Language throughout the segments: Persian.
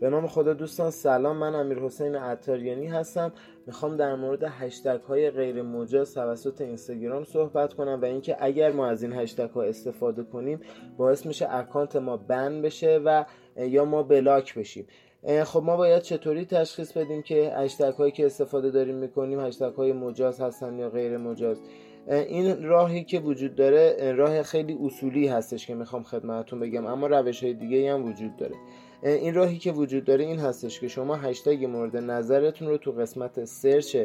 به نام خدا دوستان سلام. من امیر حسین عطاریانی هستم. می‌خوام در مورد هشتگ های غیر مجاز توسط اینستاگرام صحبت کنم و اینکه اگر ما از این هشتگ ها استفاده کنیم باعث میشه اکانت ما بند بشه و یا ما بلاک بشیم. خب ما باید چطوری تشخیص بدیم که هشتگ هایی که استفاده داریم می‌کنیم هشتگ های مجاز هستن یا غیر مجاز؟ این راهی که وجود داره راه خیلی اصولی هستش که می‌خوام خدمتتون بگم اما روش های دیگه هم وجود داره. این راهی که وجود داره این هستش که شما هشتگ مورد نظرتون رو تو قسمت سرچ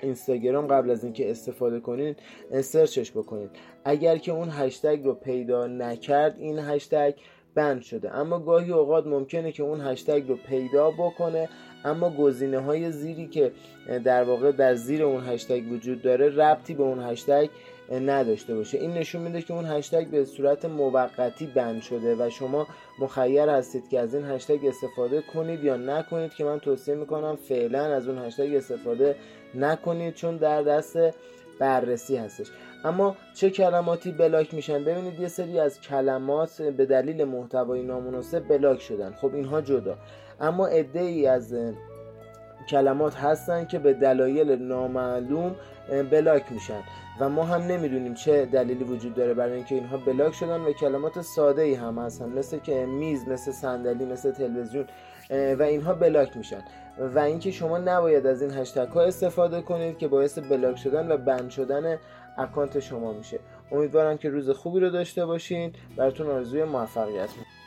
اینستاگرام قبل از اینکه استفاده کنین سرچش بکنید اگر که اون هشتگ رو پیدا نکرد این هشتگ بند شده. اما گاهی اوقات ممکنه که اون هشتگ رو پیدا بکنه اما گزینه های زیری که در واقع در زیر اون هشتگ وجود داره ربطی به اون هشتگ نداشته باشه. این نشون میده که اون هشتگ به صورت موقتی بند شده و شما مخیر هستید که از این هشتگ استفاده کنید یا نکنید که من توصیه می‌کنم فعلا از اون هشتگ استفاده نکنید چون در دست بررسی هستش. اما چه کلماتی بلاک میشن؟ ببینید یه سری از کلمات به دلیل محتوای نامناسب بلاک شدن. خب اینها جدا. اما عده ای از کلمات هستن که به دلایل نامعلوم بلاک میشن. و ما هم نمی‌دونیم چه دلیلی وجود داره برای اینکه اینها بلاک شدن و کلمات ساده ای هم هستن مثل که میز مثل صندلی مثل تلویزیون و اینها بلاک میشن. و اینکه شما نباید از این هشتگ ها استفاده کنید که باعث بلاک شدن و بند شدن اکانت شما میشه. امیدوارم که روز خوبی رو داشته باشین. براتون آرزوی موفقیت می‌کنم.